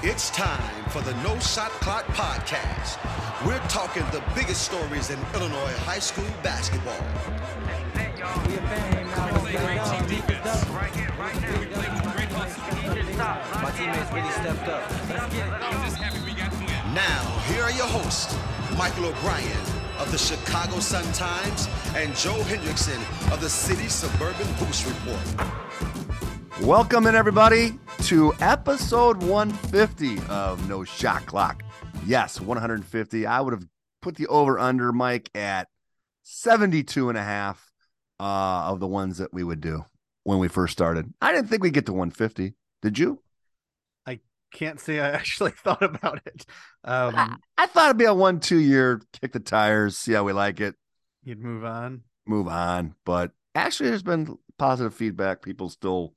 It's time for the No Shot Clock podcast. We're talking the biggest stories in Illinois high school basketball. My teammates really stepped up. Now, here are your hosts, Michael O'Brien of the Chicago Sun-Times and Joe Henricksen of the City Suburban Hoops Report. Welcome in everybody to episode 150 of No Shot Clock. Yes, 150. I would have put the over under Mike at 72 and a half uh, of the ones that we would do when we first started. I didn't think we'd get to 150. Did you? I can't say I actually thought about it. Um, I, I thought it'd be a one, two year kick the tires, see how we like it, you'd move on. move on. But actually, there's been positive feedback. People still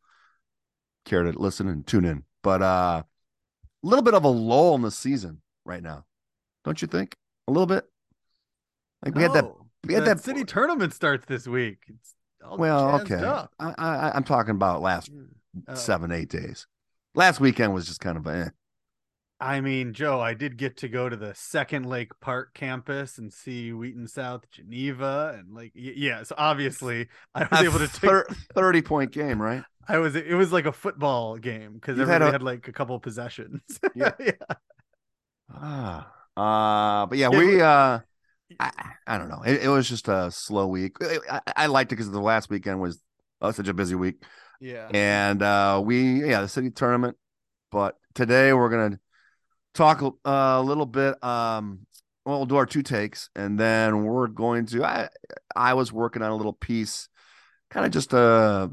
care to listen and tune in. But uh, a little bit of a lull in the season right now, don't you think? A little bit. Like we had that. We had that- city tournament starts this week. It's all Well, okay. up. I, I, I'm talking about last Oh. seven, eight days. Last weekend was just kind of eh. I mean, Joe, I did get to go to the Second Lake Park campus and see Wheaton South Geneva, and like, yeah. So obviously, I was A able to take. thir- 30 point game, right? I was. It was like a football game because You've had everybody a- had, like a couple possessions. Yeah. yeah. Ah, uh, but yeah, Yeah, we uh, I, I don't know. It, it was just a slow week. I, I liked it because the last weekend was uh, such a busy week, Yeah. and uh, we yeah the city tournament. But today we're gonna talk uh, a little bit. Um, well, we'll do our two takes, and then we're going to. I I was working on a little piece, kind of just a.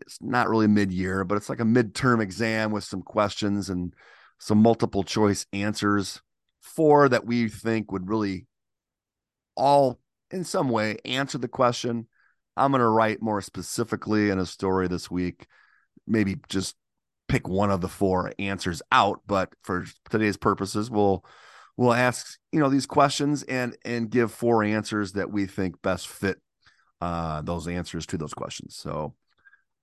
It's not really mid year, but it's like a midterm exam with some questions and some multiple choice answers. Four that we think would really all in some way answer the question. I'm going to write more specifically in a story this week, maybe just pick one of the four answers out, but for today's purposes, we'll we'll ask, you know, these questions and and give four answers that we think best fit uh those answers to those questions. So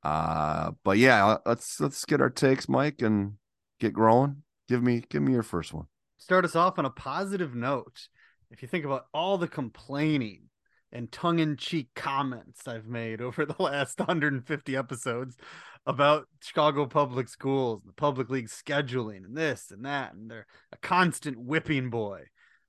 uh but yeah, let's let's get our takes, Mike, and get growing. Give me give me your first one. start us off on a positive note. If you think about all the complaining and tongue in cheek comments I've made over the last 150 episodes about Chicago public schools, the public league scheduling, and this and that, and they're a constant whipping boy.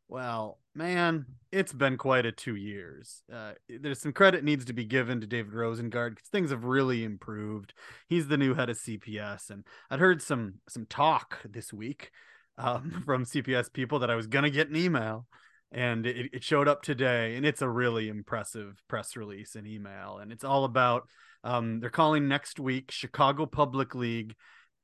Well, man, it's been quite a two years. Uh, there's some credit needs to be given to David Rosengard because things have really improved. He's the new head of CPS, and I'd heard some some talk this week um, from CPS people that I was gonna get an email, and it, it showed up today, and it's a really impressive press release and email, and it's all about um, they're calling next week Chicago Public League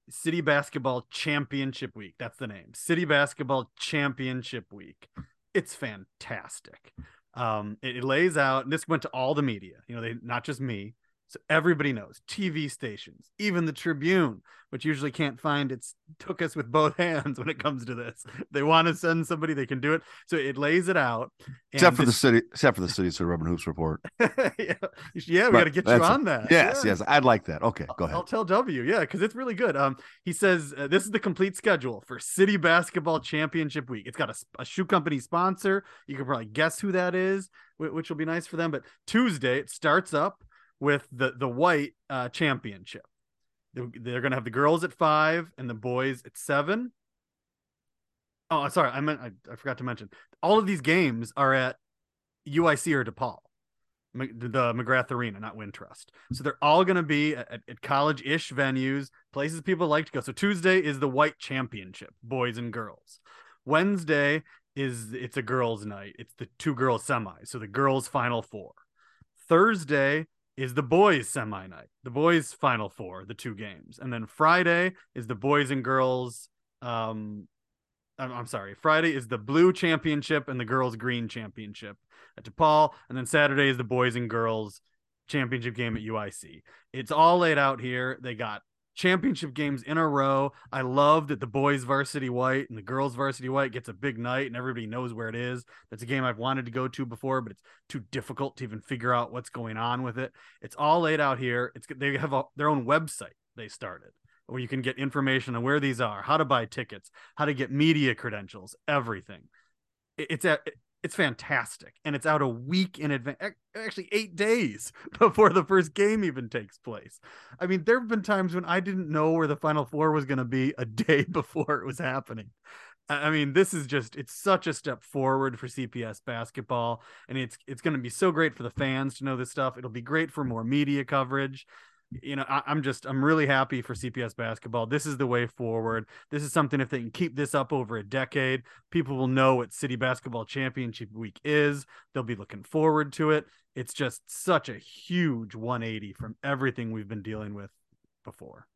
City Basketball Championship Week. That's the name, City Basketball Championship Week. It's fantastic. Um, it, it lays out, and this went to all the media. You know, they not just me. So everybody knows TV stations, even the Tribune, which usually can't find its took us with both hands when it comes to this. They want to send somebody, they can do it. So it lays it out. Except for the city, except for the city Robin Hoops report. yeah, yeah, we got to get you on that. Yes, Yeah. yes, I'd like that. Okay, go ahead. I'll tell W, yeah, because it's really good. Um, he says uh, this is the complete schedule for City Basketball Championship Week. It's got a, a shoe company sponsor. You can probably guess who that is, which will be nice for them. But Tuesday it starts up with the the white uh, championship. They're, they're gonna have the girls at five and the boys at seven. Oh, sorry, I meant I, I forgot to mention all of these games are at UIC or DePaul. The McGrath Arena, not Wintrust. So they're all going to be at, at college-ish venues, places people like to go. So Tuesday is the White Championship, boys and girls. Wednesday is it's a girls' night. It's the two girls semi. So the girls' final four. Thursday is the boys' semi night. The boys' final four, the two games, and then Friday is the boys and girls. Um, I'm, I'm sorry. Friday is the blue championship and the girls' green championship at DePaul, and then Saturday is the boys and girls championship game at UIC. It's all laid out here. They got championship games in a row. I love that the boys varsity white and the girls varsity white gets a big night and everybody knows where it is. That's a game I've wanted to go to before, but it's too difficult to even figure out what's going on with it. It's all laid out here. It's they have a, their own website they started where you can get information on where these are, how to buy tickets, how to get media credentials, everything. It's a it's fantastic and it's out a week in advance actually 8 days before the first game even takes place. I mean, there've been times when I didn't know where the final four was going to be a day before it was happening. I mean, this is just it's such a step forward for CPS basketball and it's it's going to be so great for the fans to know this stuff. It'll be great for more media coverage you know, I, am just I'm really happy for CPS basketball. This is the way forward. This is something if they can keep this up over a decade, people will know what City Basketball Championship Week is. They'll be looking forward to it. It's just such a huge 180 from everything we've been dealing with before.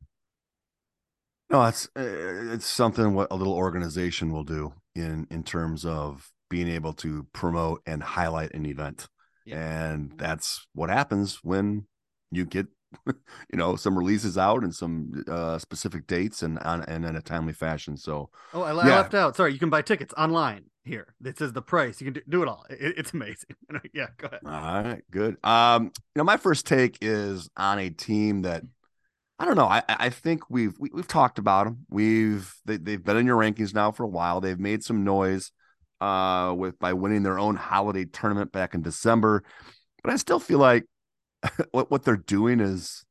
No, it's uh, it's something what a little organization will do in in terms of being able to promote and highlight an event. Yeah. And that's what happens when you get you know some releases out and some uh specific dates and on and in a timely fashion so oh i, I left out sorry you can buy tickets online here. It says the price you can do, do it all. It, it's amazing. Yeah go ahead. All right good. Um you know my first take is on a team that i don't know i i think we've we, have we have talked about them we've they, they've been in your rankings now for a while. They've made some noise uh with by winning their own holiday tournament back in december but i still feel like what what they're doing is,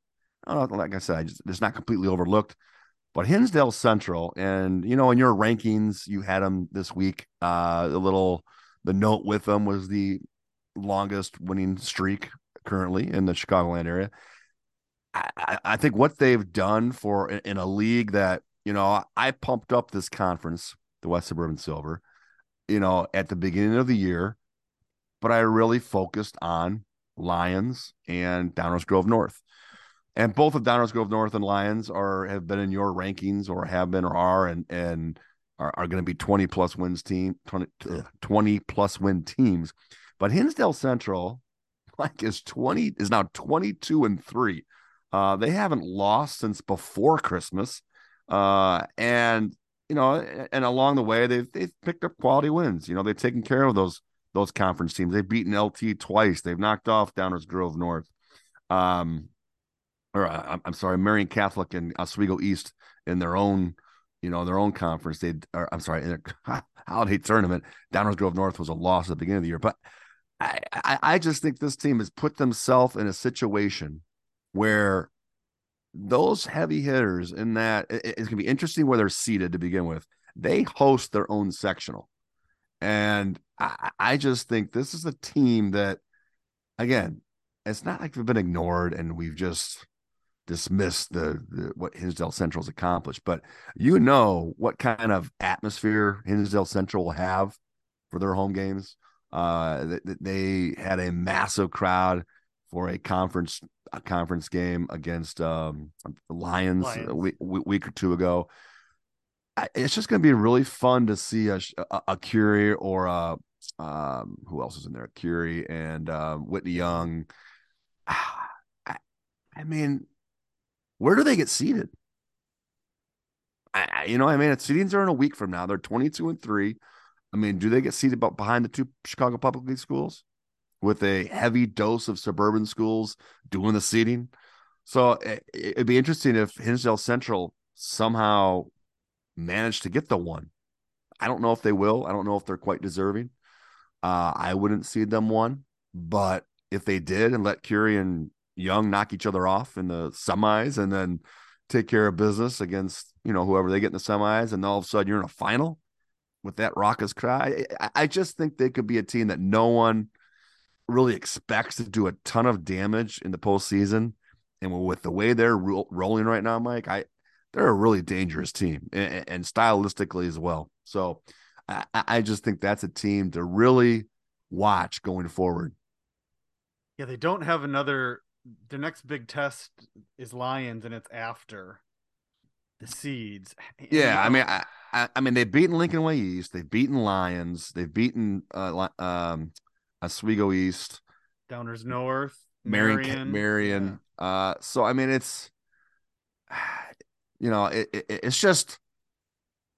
know, like I said, just, it's not completely overlooked. But Hinsdale Central, and you know, in your rankings, you had them this week. Uh, the little the note with them was the longest winning streak currently in the Chicagoland area. I, I think what they've done for in a league that you know I pumped up this conference, the West Suburban Silver, you know, at the beginning of the year, but I really focused on Lyons and Downers Grove North. And both of Downers Grove North and Lyons are have been in your rankings or have been or are and and are, are going to be 20 plus wins team 20, 20 plus win teams. But Hinsdale Central like is 20 is now 22 and 3. Uh, they haven't lost since before Christmas. Uh, and you know, and along the way they've they've picked up quality wins. You know, they've taken care of those those conference teams. They've beaten LT twice. They've knocked off Downers Grove North. Um, or uh, I'm sorry, Marian Catholic and Oswego East in their own, you know, their own conference. They, or I'm sorry, in a holiday tournament, Downers Grove North was a loss at the beginning of the year. But I, I, I just think this team has put themselves in a situation where those heavy hitters in that it, it's going to be interesting where they're seated to begin with. They host their own sectional. And I, I just think this is a team that, again, it's not like we've been ignored and we've just dismissed the, the, what Hinsdale Central's accomplished, but you know what kind of atmosphere Hinsdale Central will have for their home games. Uh, they, they had a massive crowd for a conference a conference game against um, Lyons, Lyons. A week, week or two ago it's just going to be really fun to see a a, a Curie or a um, who else is in there? Curie and um, Whitney Young. I, I, mean, where do they get seated? I, you know, I mean, it's seedings are in a week from now. They're 22 and three. I mean, do they get seated behind the two Chicago public schools with a heavy dose of suburban schools doing the seating? So it, it'd be interesting if Hinsdale Central somehow manage to get the one. I don't know if they will. I don't know if they're quite deserving. Uh, I wouldn't see them one, but if they did and let Curie and Young knock each other off in the semis and then take care of business against you know whoever they get in the semis, and all of a sudden you're in a final with that raucous cry. I, I just think they could be a team that no one really expects to do a ton of damage in the postseason. And with the way they're ro- rolling right now, Mike, I they're a really dangerous team and, and stylistically as well. So I, I just think that's a team to really watch going forward. Yeah, they don't have another. Their next big test is Lyons, and it's after the seeds. Yeah, I mean, I, I, I mean, they've beaten Lincoln Way East, they've beaten Lyons, they've beaten uh, um, Oswego East, Downers North, Marian. Marian. Yeah. Uh, so I mean, it's you know, it, it, it's just,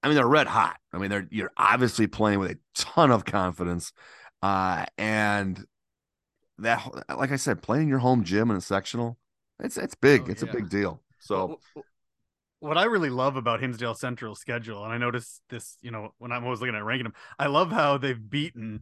I mean, they're red hot. I mean, they're you're obviously playing with a ton of confidence, uh, and that, like I said, playing your home gym in a sectional, it's it's big. Oh, it's yeah. a big deal. So. What I really love about Hinsdale Central's schedule, and I noticed this, you know, when I'm always looking at ranking them, I love how they've beaten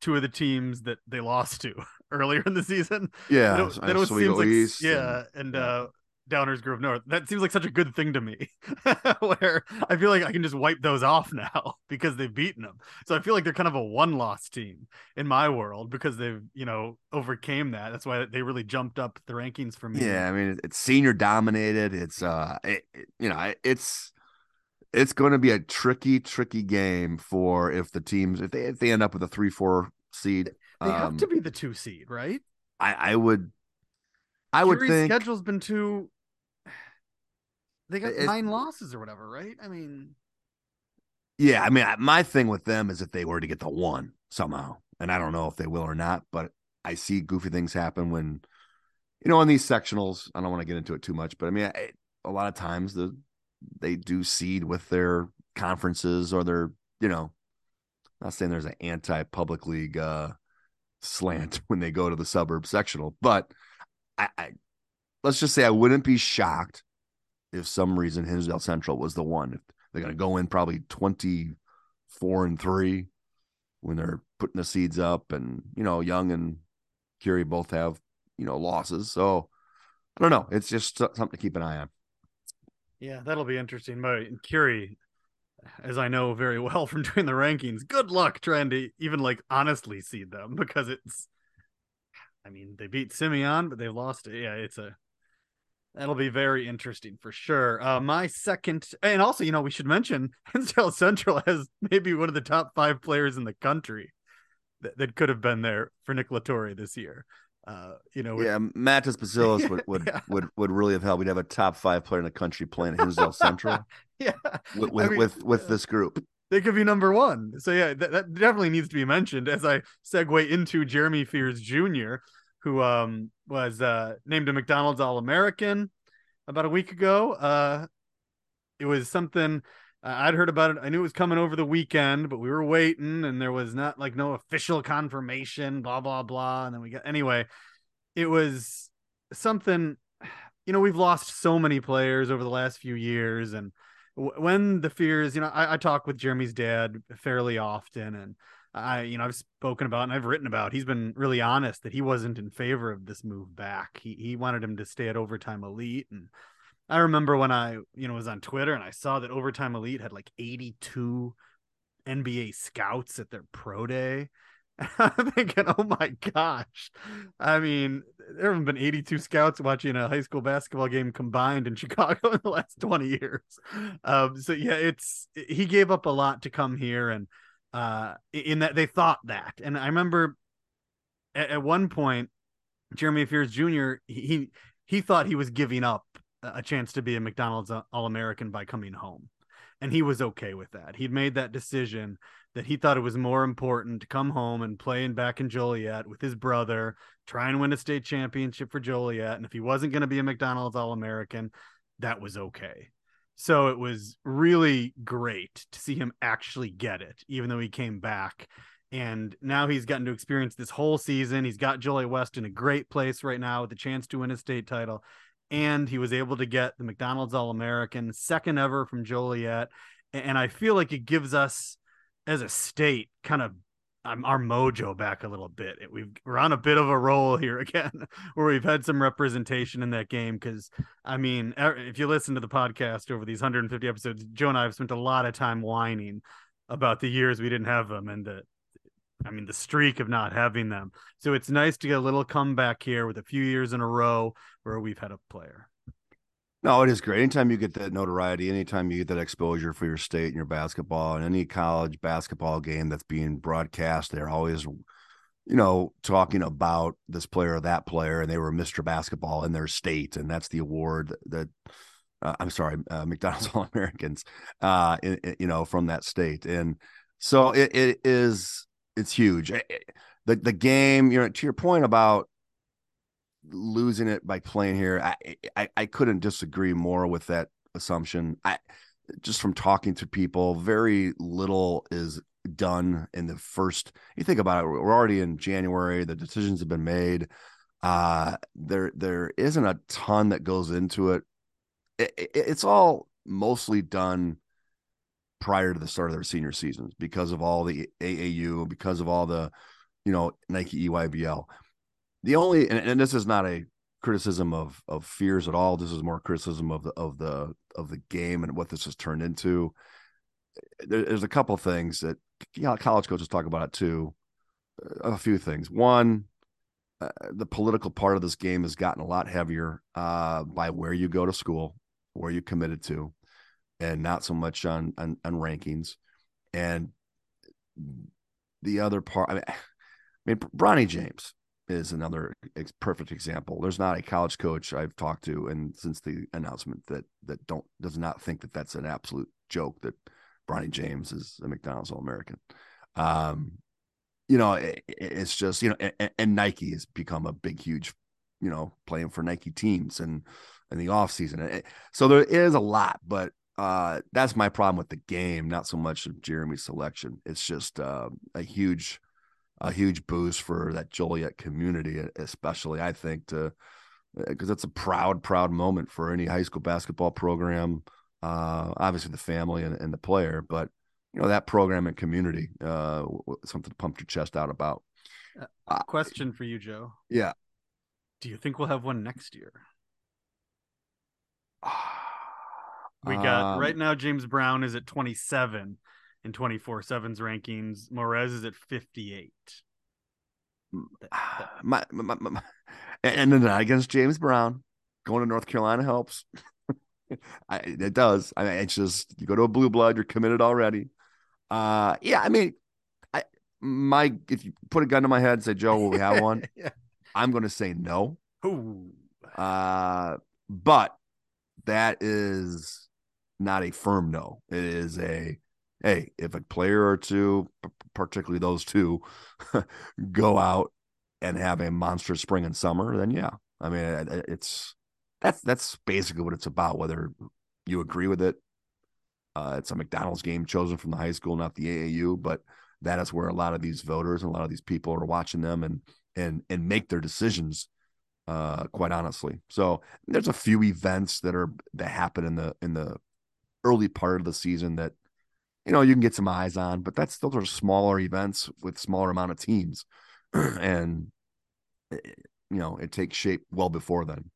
two of the teams that they lost to earlier in the season. Yeah, That, always seems like yeah, and, yeah. uh Downers Grove North. That seems like such a good thing to me, where I feel like I can just wipe those off now because they've beaten them. So I feel like they're kind of a one-loss team in my world because they've you know overcame that. That's why they really jumped up the rankings for me. Yeah, I mean it's senior dominated. It's uh, it, it- you know, it's it's going to be a tricky, tricky game for if the teams if they if they end up with a three four seed. they have um, to be the two seed, right? I I would, I would Curie's think. schedule's been too. They got It- nine losses or whatever, right? I mean, Yeah, I mean, I- my thing with them is if they were to get the one somehow, and I don't know if they will or not, but I see goofy things happen when, you know, in these sectionals. I don't want to get into it too much, but I mean, I, a lot of times the they do seed with their conferences or their, you know, I'm not saying there's an anti-public league uh, slant when they go to the suburb sectional, but I, I let's just say I wouldn't be shocked if some reason Hinsdale Central was the one. They're going to go in probably 24 and 3 when they're putting the seeds up and you know young and curie both have you know losses so i don't know it's just something to keep an eye on yeah, that'll be interesting. But Curie, as I know very well from doing the rankings, good luck trying to even like honestly seed them because it's. I mean, they beat Simeon, but they lost. Yeah, it's a. That'll be very interesting for sure. Uh, my second, and also, you know, we should mention Hinsdale Central has maybe one of the top five players in the country that, that could have been there for Nick Latorre this year. Uh, you know, with- yeah Matas Buzelis would would, Yeah. would would really have helped we'd have a top five player in the country playing at hinsdale central yeah, with I with, mean, with with this group they could be number one. So yeah, that, that definitely needs to be mentioned as I segue into Jeremy Fears Jr., who um was uh named a McDonald's All American about a week ago. Uh it was something uh, I'd heard about it. I knew it was coming over the weekend, but we were waiting and there was not like no official confirmation, blah blah blah. And then we got anyway, it was something you know, we've lost so many players over the last few years and when the fears, you know, I, I talk with Jeremy's dad fairly often, and I, you know, I've spoken about and I've written about. He's been really honest that he wasn't in favor of this move back. He he wanted him to stay at Overtime Elite, and I remember when I, you know, was on Twitter and I saw that Overtime Elite had like 82 NBA scouts at their pro day. I'm thinking, oh my gosh. I mean, there haven't been 82 scouts watching a high school basketball game combined in Chicago in the last 20 years. Um, so yeah, it's he gave up a lot to come here, and uh, in that they thought that. And I remember at, at one point, Jeremy Fears Jr. he he thought he was giving up a chance to be a McDonald's All American by coming home. And he was okay with that. He'd made that decision that he thought it was more important to come home and play in back in Joliet with his brother, try and win a state championship for Joliet. And if he wasn't going to be a McDonald's All American, that was okay. So it was really great to see him actually get it, even though he came back. And now he's gotten to experience this whole season. He's got Joliet West in a great place right now with the chance to win a state title. And he was able to get the McDonald's All American, second ever from Joliet. And I feel like it gives us as a state kind of our mojo back a little bit. We've we're on a bit of a roll here again, where we've had some representation in that game. Because I mean, er- if you listen to the podcast over these 150 episodes, Joe and I have spent a lot of time whining about the years we didn't have them and the, I mean, the streak of not having them. So it's nice to get a little comeback here with a few years in a row where we've had a player. No, it is great. Anytime you get that notoriety, anytime you get that exposure for your state and your basketball, and any college basketball game that's being broadcast, they're always, you know, talking about this player or that player, and they were Mr. Basketball in their state, and that's the award that. Uh, I'm sorry, uh, McDonald's All Americans, uh, you know, from that state, and so it, it is. It's huge. Eh, eh, The the game, you know, to your point about losing it by playing here. I, I I couldn't disagree more with that assumption. I just from talking to people, very little is done in the first. You think about it, we're already in January. The decisions have been made. Uh, there there isn't a ton that goes into it. It- it- It's all mostly done prior to the start of their senior seasons because of all the AAU, because of all the, you know, Nike EYBL. The only and, and this is not a criticism of of fears at all. This is more criticism of the of the of the game and what this has turned into. There, there's a couple things that you know, college coaches talk about it too. A few things. One, uh, the political part of this game has gotten a lot heavier uh, by where you go to school, where you committed to, and not so much on on, on rankings. And the other part, I mean, I mean, Bronny James is another ex- perfect example. There's not a college coach I've talked to, and since the announcement that that don't does not think that that's an absolute joke that Bronny James is a McDonald's All American. Um, you know, it, it's just you know, and, and, Nike has become a big, huge, you know, playing for Nike teams and in the off season. So there is a lot, but uh, that's my problem with the game. Not so much of Jeremy's selection. It's just uh, a huge, a huge boost for that Joliet community, especially I think to because uh, it's a proud, proud moment for any high school basketball program. Uh, obviously the family and, and the player, but you know that program and community uh something to pump your chest out about. Uh, question for you joe. Yeah. Do you think we'll have one next year? We got um, right now james brown is at 27 in 24 7's rankings morez is at 58 my, my, my, and then against james brown going to north carolina helps I, it does. I mean, it's just you go to a blue blood, you're committed already. Uh, yeah, I mean, I my if you put a gun to my head and say, Joe, will we have one? yeah. I'm going to say no. Ooh. Uh, but that is not a firm no. It is a hey, if a player or two, particularly those two, go out and have a monster spring and summer, then yeah. I mean, it's that's that's basically what it's about. Whether you agree with it uh, it's a McDonald's game chosen from the high school, not the AAU, but that is where a lot of these voters and a lot of these people are watching them and and and make their decisions. Uh, quite honestly, so there's a few events that are that happen in the in the early part of the season that you know you can get some eyes on, but that's those are smaller events with smaller amount of teams, and eh, you know it takes shape well before then.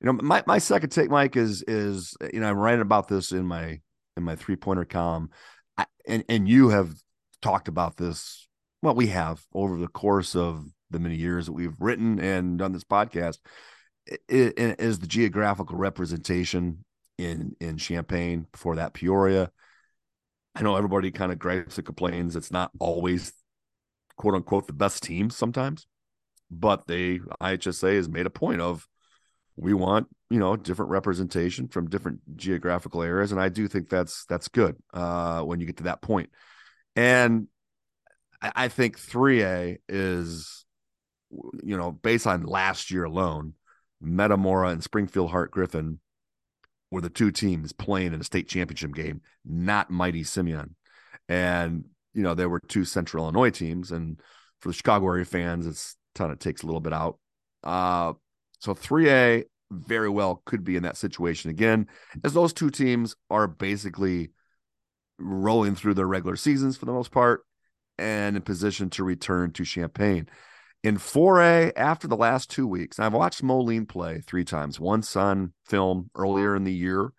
You know, my my second take, Mike, is is you know I'm writing about this in my in my three pointer column, I, and and you have talked about this. Well, we have over the course of the many years that we've written and done this podcast. It, it is the geographical representation in in Champaign before that Peoria. I know everybody kind of gripes and complains. It's not always quote unquote the best team sometimes, but they IHSA has made a point of we want you know different representation from different geographical areas and i do think that's that's good uh when you get to that point. and i, I think 3a is you know based on last year alone metamora and springfield heart griffin were the two teams playing in a state championship game not mighty simeon. And you know there were two central illinois teams. And for the chicago area fans it's kind of takes a little bit out. Uh so 3A very well could be in that situation again, as those two teams are basically rolling through their regular seasons for the most part and in position to return to Champaign. In 4A, after the last two weeks, I've watched Moline play three times. Once on film earlier in the year,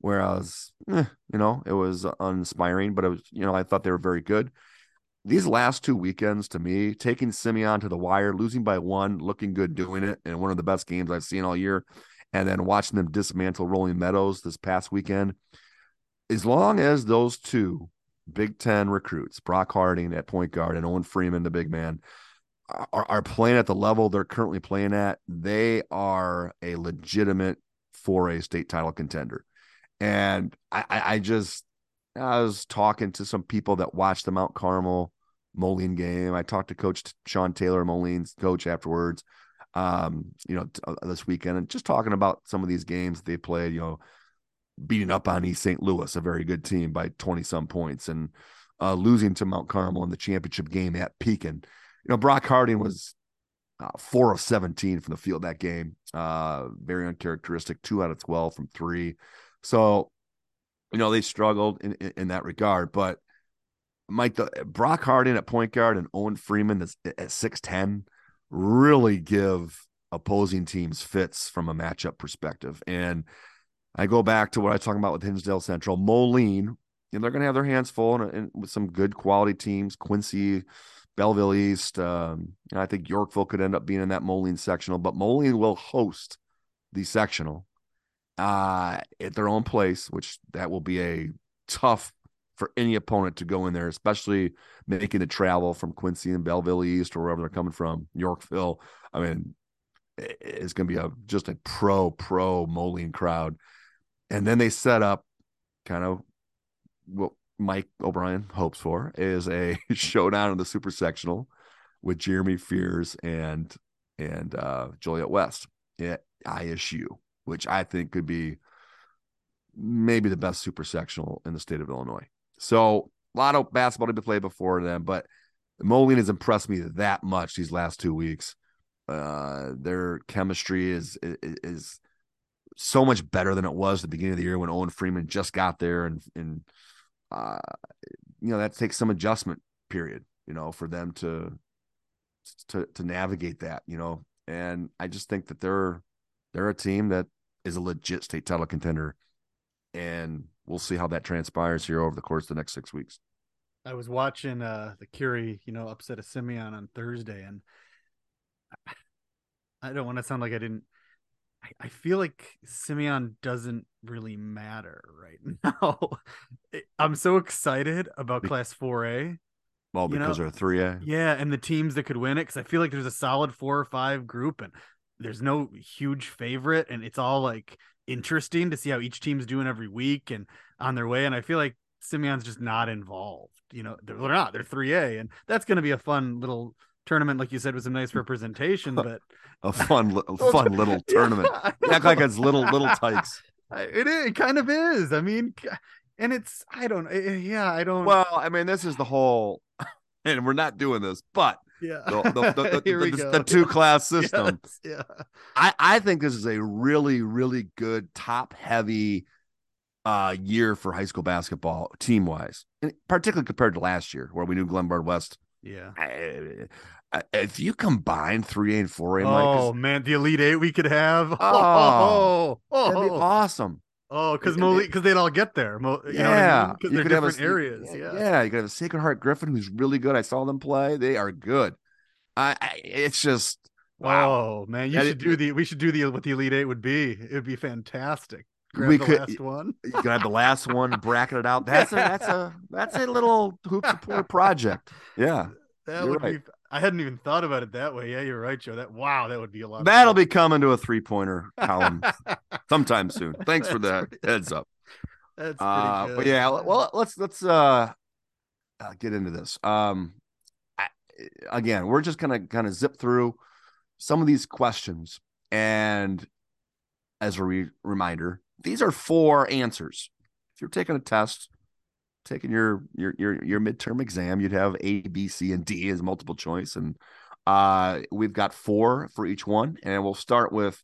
where I was, eh, you know, it was uninspiring, but it was, you know, I thought they were very good these last two weekends to me, taking Simeon to the wire, losing by one, looking good doing it, and one of the best games I've seen all year, and then watching them dismantle Rolling Meadows this past weekend. As long as those two Big Ten recruits, Brock Harding at point guard and Owen Freeman, the big man, are, are playing at the level they're currently playing at, they are a legitimate for a state title contender. And I, I just I was talking to some people that watched the Mount Carmel Moline game. I talked to Coach Sean Taylor, Moline's coach, afterwards. Um, you know, uh, this weekend, and just talking about some of these games they played. You know, beating up on East St. Louis, a very good team, by twenty some points, and uh, losing to Mount Carmel in the championship game at Pekin. You know, Brock Harding was uh, four of 17 from the field that game. Uh, very uncharacteristic, two out of 12 from three. So you know, they struggled in, in, in that regard. But Mike, the, Brock Harding at point guard and Owen Freeman that's at six ten really give opposing teams fits from a matchup perspective. And I go back to what I was talking about with Hinsdale Central, Moline, and they're going to have their hands full and, and with some good quality teams, Quincy, Belleville East. Um, I think Yorkville could end up being in that Moline sectional, but Moline will host the sectional uh, at their own place, which that will be a tough for any opponent to go in there, especially making the travel from Quincy and Belleville East or wherever they're coming from, Yorkville. I mean, it's going to be a just a pro pro Moline crowd, and then they set up kind of what Mike O'Brien hopes for is a showdown in the super sectional with Jeremy Fears and and uh, Joliet West at ISU, which I think could be maybe the best super sectional in the state of Illinois. So a lot of basketball to be played before them, but Moline has impressed me that much these last two weeks. Uh, their chemistry is, is, is so much better than it was the beginning of the year when Owen Freeman just got there, and and uh, you know that takes some adjustment period, you know, for them to to to navigate that, you know. And I just think that they're they're a team that is a legit state title contender, and we'll see how that transpires here over the course of the next six weeks. I was watching uh the Curie, you know, upset a Simeon on Thursday, and I don't want to sound like I didn't. I, I feel like Simeon doesn't really matter right now. I'm so excited about Class 4A. Well, because you know, they're 3A. Yeah, and the teams that could win it, because I feel like there's a solid four or five group, and there's no huge favorite, and it's all like interesting to see how each team's doing every week and on their way. And I feel like Simeon's just not involved. You know, they're, they're not. They're 3A, and that's going to be a fun little tournament, like you said, with some nice representation. But a fun, fun little tournament. Act like it's little little tykes. It. It kind of is. I mean, and it's. I don't. Yeah, I don't. Well, I mean, this is the whole, and we're not doing this, but yeah the, the, the, the, the two class system yes, yeah I, I think this is a really really good top heavy uh year for high school basketball team wise particularly compared to last year where we knew Glenbard West yeah I, if you combine 3A and 4A oh Mike, man the elite eight we could have oh, oh, oh, that'd be oh. awesome Oh, because because they'd all get there. Mo- you yeah, because I mean? they're different a, areas. Yeah, yeah, You could have a Sacred Heart Griffin who's really good. I saw them play; they are good. I, I it's just wow, oh, man. You should do the. We should do the what the Elite Eight would be. It would be fantastic. Grab we the could, last one. you have the last one, bracket it out. That's a that's a that's a little Hoops Report project. Yeah, that would right. be. I hadn't even thought about it that way. Yeah, you're right, Joe. That wow, that would be a lot. That'll be coming to a three pointer column sometime soon. Thanks for that heads up. That's pretty uh, but yeah, well, let's let's uh, uh, get into this. Um, I, again, we're just gonna kind of zip through some of these questions, and as a re- reminder, these are four answers. If you're taking a test, taking your your your your midterm exam, you'd have A, B, C, and D as multiple choice, and uh, we've got four for each one, and we'll start with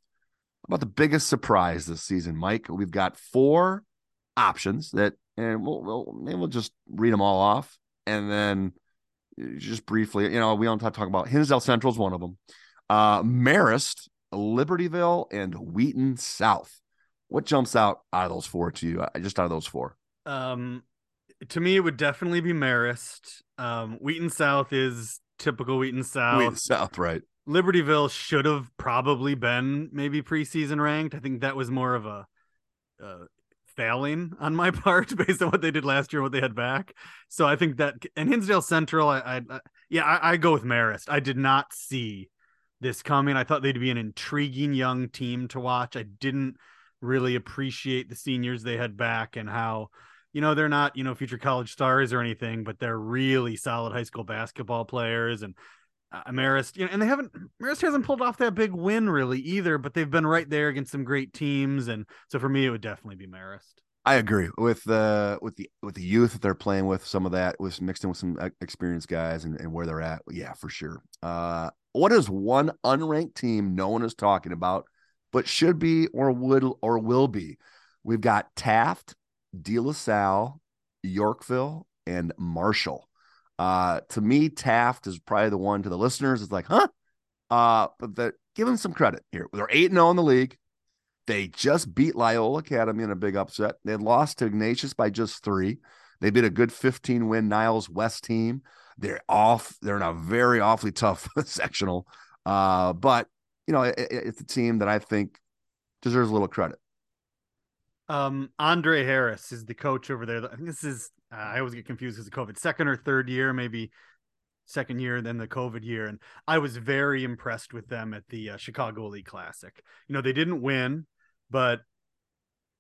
about the biggest surprise this season, Mike. We've got four options that, and we'll we'll maybe we'll just read them all off, and then uh, just briefly, you know, we don't have to talk about Hinsdale Central is one of them. Uh, Marist, Libertyville, and Wheaton South. What jumps out out of those four to you? Just out of those four. Um, to me, it would definitely be Marist. Um, Wheaton South is typical Wheaton South. Wheaton South, right? Libertyville should have probably been maybe preseason ranked. I think that was more of a uh, failing on my part based on what they did last year, what they had back. So I think that and Hinsdale Central, I, I, I yeah, I, I, go with Marist. I did not see this coming. I thought they'd be an intriguing young team to watch. I didn't really appreciate the seniors they had back and how you know they're not you know future college stars or anything, but they're really solid high school basketball players and. Uh, Marist, you know, and they haven't Marist hasn't pulled off that big win really either, but they've been right there against some great teams, and so for me, it would definitely be Marist. I agree with the with the with the youth that they're playing with. Some of that was mixed in with some experienced guys and, and where they're at. Yeah, for sure. Uh, what is one unranked team no one is talking about, but should be or would or will be? We've got Taft, De La Salle, Yorkville, and Marshall. Uh, to me, Taft is probably the one to the listeners. It's like, huh? Uh, but the, give them some credit here. They're 8 0 in the league. They just beat Loyola Academy in a big upset. They lost to Ignatius by just three. They beat a good 15 win Niles West team. They're off. They're in a very awfully tough sectional. Uh, but you know, it, it's a team that I think deserves a little credit. Um, Andre Harris is the coach over there. I think this is uh, I always get confused because of COVID. Second or third year, maybe second year, then the COVID year, and I was very impressed with them at the uh, Chicago League Classic. You know, they didn't win, but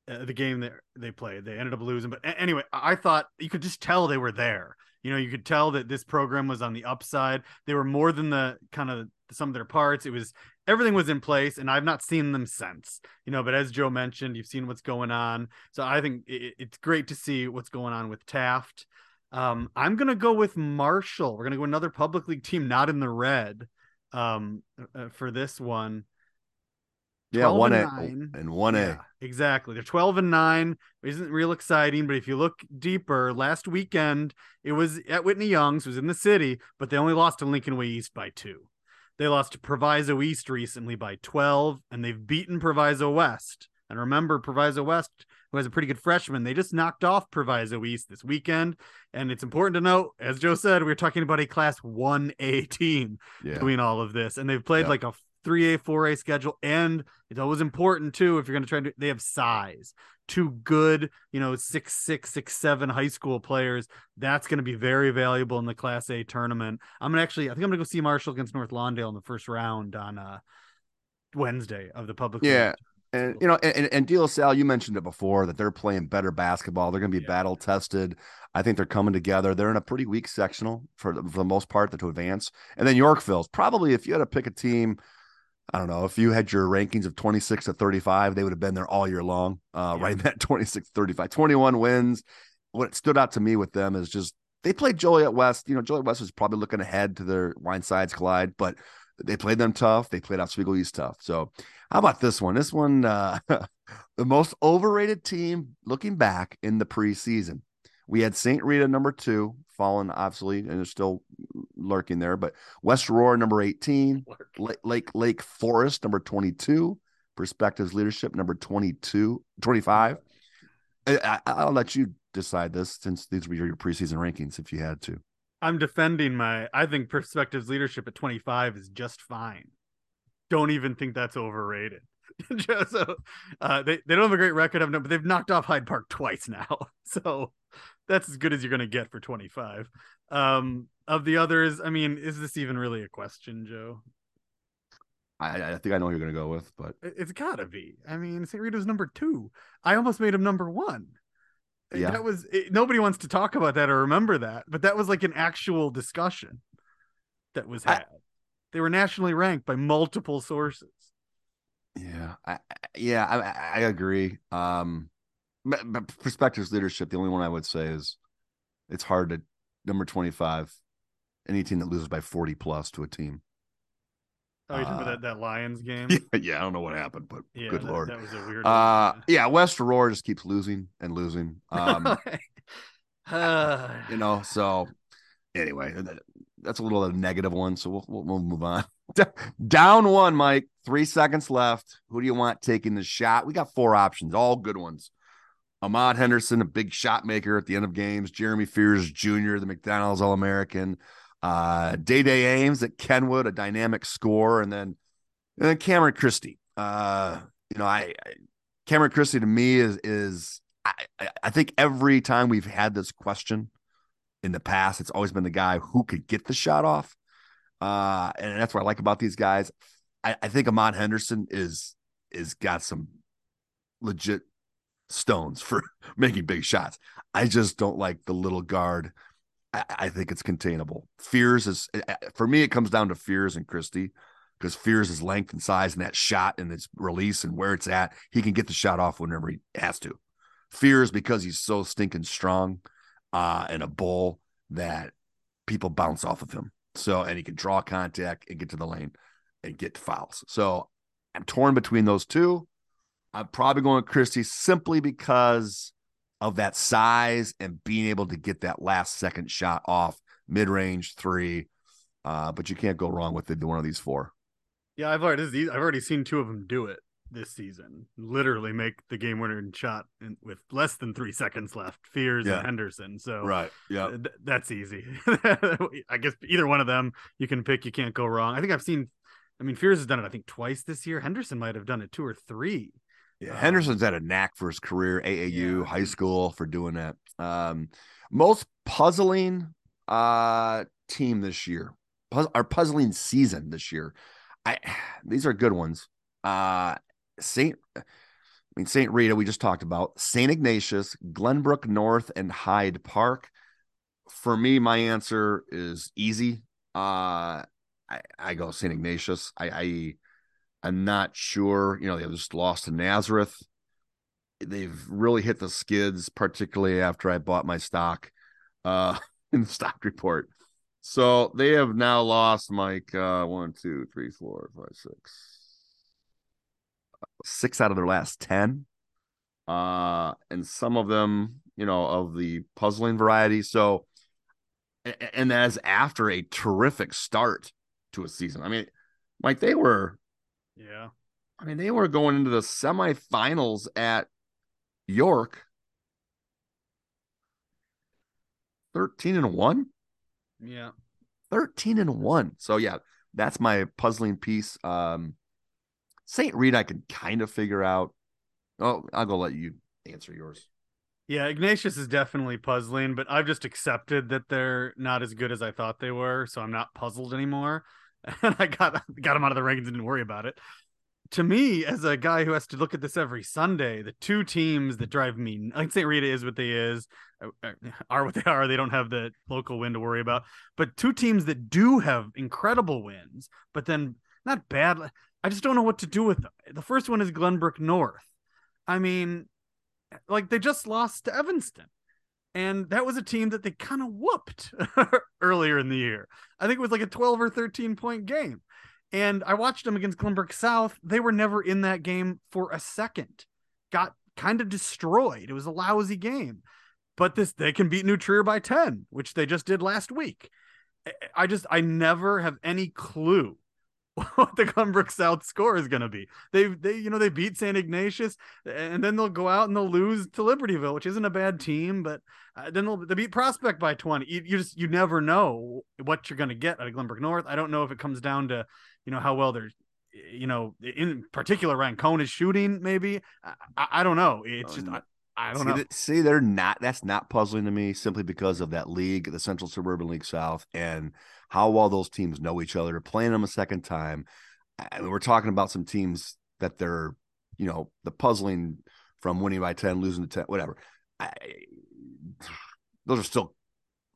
uh, the game that they played, they ended up losing. But anyway, I thought you could just tell they were there. You know, you could tell that this program was on the upside. They were more than the kind of some of their parts. It was everything was in place, and I've not seen them since. You know, but as Joe mentioned, you've seen what's going on. So I think it, it's great to see what's going on with Taft. Um, I'm gonna go with Marshall. We're gonna go another public league team, not in the red, um, uh, for this one. Yeah, one A and one A. exactly. They're twelve and nine. It isn't real exciting, but if you look deeper, last weekend it was at Whitney Young's, it was in the city, but they only lost to Lincoln Way East by two. They lost to Proviso East recently by 12, and they've beaten Proviso West. And remember, Proviso West, who has a pretty good freshman, they just knocked off Proviso East this weekend. And it's important to note, as Joe said, we are talking about a Class 1A team yeah. doing all of this. And they've played like a 3A, 4A schedule. And it's always important, too, if you're going to try to, they have size two good, you know, six, six, six, seven high school players. That's going to be very valuable in the Class A tournament. I'm gonna actually, I think I'm gonna go see Marshall against North Lawndale in the first round on uh Wednesday of the public. Yeah. And you know, and, and Salle, you mentioned it before that they're playing better basketball. They're going to be yeah. battle tested. I think they're coming together. They're in a pretty weak sectional for the, for the most part to advance. And then Yorkville's probably, if you had to pick a team I don't know if you had your rankings of 26 to 35, they would have been there all year long, uh, yeah. right in that 26 to 35, 21 wins. What stood out to me with them is just they played Joliet West. You know, Joliet West was probably looking ahead to their Wine-Sides collide, but they played them tough. They played Oswego East tough. So, how about this one? This one, uh, the most overrated team looking back in the preseason. We had St. Rita number two, fallen obviously, and they're still lurking there. But West Aurora number 18, Lake, Lake Lake Forest number 22, Perspectives Leadership number 22, 25. I, I'll let you decide this since these were your preseason rankings if you had to. I'm defending my I think Perspectives Leadership at 25 is just fine. Don't even think that's overrated. so uh, they, they don't have a great record of them, but they've knocked off Hyde Park twice now. So that's as good as you're going to get for 25. Um, of the others, I mean, is this even really a question, Joe? I, I think I know who you're going to go with, but it's got to be. I mean, St. Rita's number two. I almost made him number one. Yeah. That was it, nobody wants to talk about that or remember that, but that was like an actual discussion that was had. I, they were nationally ranked by multiple sources. Yeah, I, yeah, I, I agree. Um, but perspectives leadership. The only one I would say is it's hard to number twenty five. Any team that loses by forty plus to a team. Oh, you talking uh, about that, that Lyons game? Yeah, yeah, I don't know what happened, but yeah, good that, lord, that was a weird. Uh, yeah, West Aurora just keeps losing and losing. Um, you know, so anyway, that's a little of a negative one. So we'll, we'll, we'll move on. Down one, Mike. Three seconds left. Who do you want taking the shot? We got four options, all good ones. Ahmad Henderson, a big shot maker at the end of games. Jeremy Fears Jr., the McDonald's All American. Uh, Dai Dai Ames at Kenwood, a dynamic score, and then and then Cameron Christie. Uh, you know, I, I Cameron Christie to me is is I, I think every time we've had this question in the past, it's always been the guy who could get the shot off. Uh, and that's what I like about these guys. I, I think Ahmad Henderson is is got some legit stones for making big shots. I just don't like the little guard. I, I think it's containable. Fears is eh, eh, for me. It comes down to Fears and Christie because Fears is length and size and that shot and its release and where it's at. He can get the shot off whenever he has to. Fears because he's so stinking strong uh, and a bull that people bounce off of him. So, and he can draw contact and get to the lane and get fouls. So I'm torn between those two. I'm probably going with Christie simply because of that size and being able to get that last second shot off mid range three. Uh, but you can't go wrong with either one of these four. Yeah, I've already I've already seen two of them do it this season. Literally make the game winner and shot in, with less than three seconds left. Fears Yeah. and Henderson. So Right. Yeah. th- that's easy. I guess either one of them you can pick. You can't go wrong. I think I've seen. I mean, Fears has done it. I think twice this year. Henderson might have done it two or three. Yeah, Um, Henderson's had a knack for his career, AAU, Yeah. high school, for doing that. Um, most puzzling uh team this year, Puz- our puzzling season this year. I these are good ones. Uh, Saint, I mean Saint Rita, we just talked about Saint Ignatius, Glenbrook North, and Hyde Park. For me, my answer is easy. Uh, I, I go Saint Ignatius. I, I I'm not sure. You know, they just lost to Nazareth. They've really hit the skids, particularly after I bought my stock uh in the stock report. So they have now lost Mike uh one, two, three, four, five, six. Six out of their last ten. Uh and some of them, you know, of the puzzling variety. So and that's after a terrific start to a season. I mean, like they were Yeah. I mean, they were going into the semifinals at York. 13 and 1? Yeah. 13 and 1. So yeah, that's my puzzling piece. Um St. Rita I can kind of figure out. Oh, I'll go let you answer yours. Yeah, Ignatius is definitely puzzling, but I've just accepted that they're not as good as I thought they were, so I'm not puzzled anymore. And I got got them out of the rankings and didn't worry about it. To me, as a guy who has to look at this every Sunday, the two teams that drive me, like St. Rita is what they is, uh, are what they are. They don't have the local win to worry about. But two teams that do have incredible wins, but then not bad. I just don't know what to do with them. The first one is Glenbrook North. I mean, like they just lost to Evanston. And that was a team that they kind of whooped earlier in the year. I think it was like a 12 or 13 point game. And I watched them against Glenbrook South. They were never in that game for a second. Got kind of destroyed. It was a lousy game. But this they can beat New Trier by 10, which they just did last week. I- just I never have any clue what the Glenbrook South score is going to be. They they you know they beat St Ignatius and then they'll go out and they'll lose to Libertyville, which isn't a bad team, but uh, then they'll they beat Prospect by 20. You, you just you never know what you're going to get out of Glenbrook North. I don't know if it comes down to, you know, how well they're you know, in particular Rancone is shooting maybe. I, I, I don't know. It's Oh, just no. I, I don't see, know. see, they're not. That's not puzzling to me simply because of that league, the Central Suburban League South, and how well those teams know each other. Playing them a second time, I mean, we're talking about some teams that they're, you know, the puzzling from winning by ten, losing to ten, whatever. I, those are still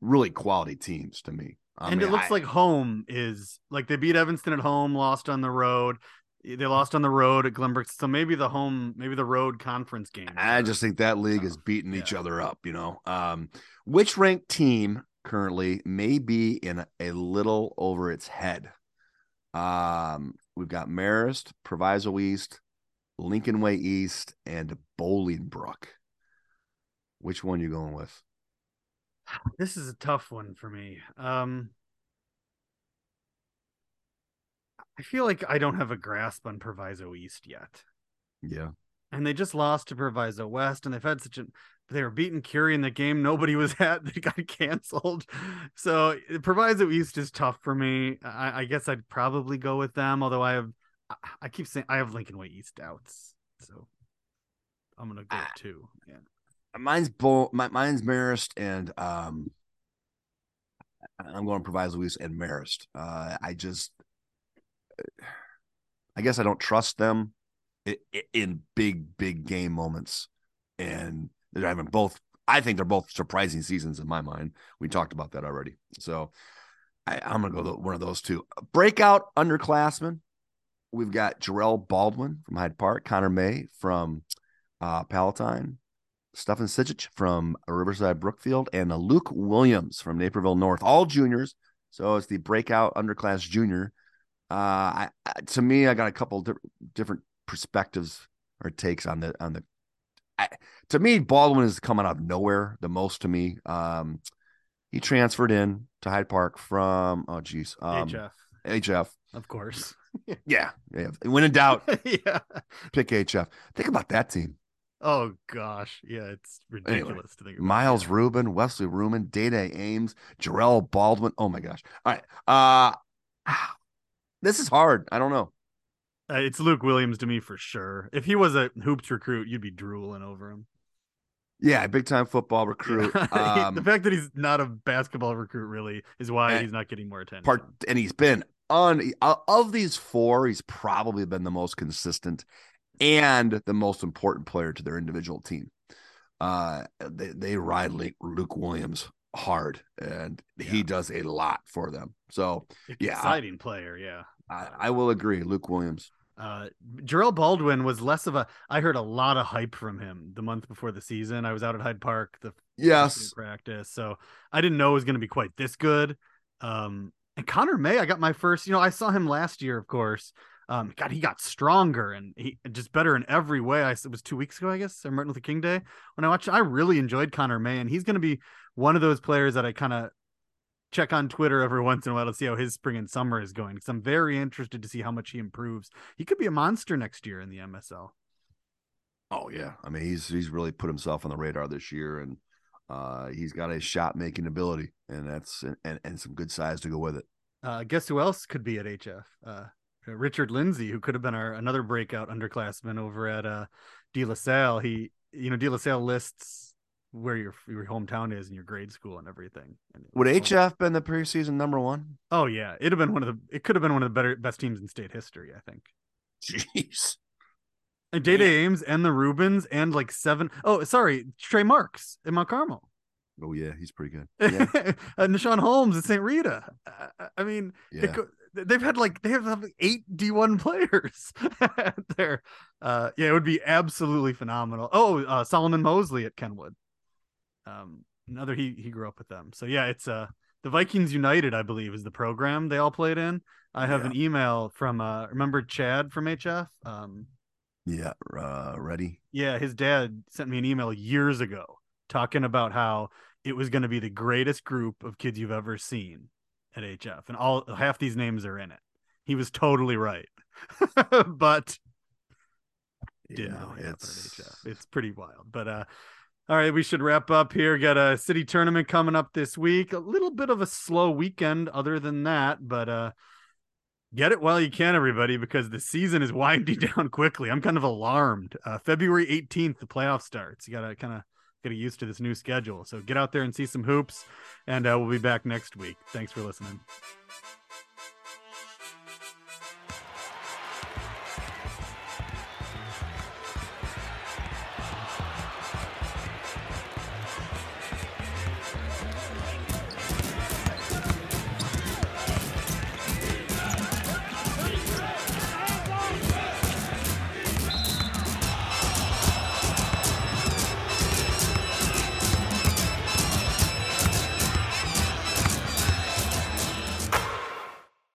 really quality teams to me. I and mean, it looks I- like home is like they beat Evanston at home, lost on the road. They lost on the road at Glenbrook, so maybe the home, maybe the road conference game. I just think that league is beating each other up, you know. Um, which ranked team currently may be in a little over its head? Um, we've got Marist, Proviso East, Lincoln Way East, and Bolingbrook. Which one you going with? this is a tough one for me. Um, I feel like I don't have a grasp on Proviso East yet, Yeah. and they just lost to Proviso West, and they've had such a. They were beating Curie in the game nobody was at. They got canceled, so Proviso East is tough for me. I, I guess I'd probably go with them, although I have. I, keep saying I have Lincoln Way East doubts, so I'm gonna go Ah. two. Yeah. Mine's Bo- my, mine's Marist and um I'm going Proviso East and Marist. Uh I just I guess I don't trust them in, in big big game moments and they're having both I think they're both surprising seasons in my mind. We talked about that already. So I, I'm gonna go the, one of those two. Breakout underclassmen. We've got Jarrell Baldwin from Hyde Park, Connor May from uh, Palatine, Stefan Sijic from Riverside Brookfield, and Luke Williams from Naperville North, all juniors. So it's the breakout underclass junior. Uh, I, I, to me, I got a couple di- different perspectives or takes on the on the I, to me, Baldwin is coming out of nowhere the most to me. Um, he transferred in to Hyde Park from oh geez, um, HF, HF. of course. Yeah, yeah. When in doubt, yeah. pick HF. Think about that team: Oh gosh, yeah, it's ridiculous to think about. Miles yeah. Rubin, Wesley Rubin, Dai Dai Ames, Jarrell Baldwin. Oh my gosh! All right, uh, this is hard. I don't know. Uh, it's Luke Williams to me for sure. If he was a hoops recruit, you'd be drooling over him. Yeah, big time football recruit. the Um, fact that he's not a basketball recruit really is why he's not getting more attention. part and he's been on of these four he's probably been the most consistent and the most important player to their individual team uh they, they ride luke, luke williams hard and he does a lot for them so yeah. exciting player. Yeah. I, I will agree luke williams Uh, Jarrell Baldwin was less of a. I heard a lot of hype from him the month before the season. I was out at Hyde Park the yes practice, so I didn't know it was going to be quite this good. Um, and Connor May, I got my first. You know, I saw him last year, of course. Um, God, he got stronger and he just better in every way. I it was two weeks ago, I guess, or Martin Luther King Day when I watched. I really enjoyed Connor May, and he's going to be one of those players that I kind of check on Twitter every once in a while to see how his spring and summer is going. Because I'm very interested to see how much he improves. He could be a monster next year in the MSL. oh yeah i mean he's he's really put himself on the radar this year and uh he's got a shot making ability and that's and, and some good size to go with it Uh, guess who else could be at HF? Uh, Richard Lindsay, who could have been our another breakout underclassman over at uh, De La Salle. He, you know, De La Salle lists where your your hometown is and your grade school and everything. And would hf been the preseason number one Oh yeah, it'd have been one of the. It could have been one of the better best teams in state history. I think. jeez And Dai Dai Ames and the Rubins and like seven oh sorry, Trey Marks in Mount Carmel. oh yeah he's pretty good yeah and Deshaun Holmes at St. Rita. I, I mean, yeah it they've had like they have like eight D1 players there. Uh, yeah, it would be absolutely phenomenal. Oh, uh, Solomon Mosley at Kenwood. Um, another he he grew up with them. So yeah, it's uh the Vikings United, I believe, is the program they all played in. I have an email from uh remember Chad from HF? Um, Yeah, uh, ready. yeah, his dad sent me an email years ago talking about how it was going to be the greatest group of kids you've ever seen at HF, and all half these names are in it. He was totally right, but didn't Yeah, really it's HF. It's pretty wild. But uh, all right, we should wrap up here. Got a city tournament coming up this week. A little bit of a slow weekend, other than that, but uh. Get it while you can, everybody, because the season is winding down quickly. I'm kind of alarmed. Uh, February 18th, the playoff starts. You gotta kind of get used to this new schedule. So get out there and see some hoops, and uh, we'll be back next week. Thanks for listening.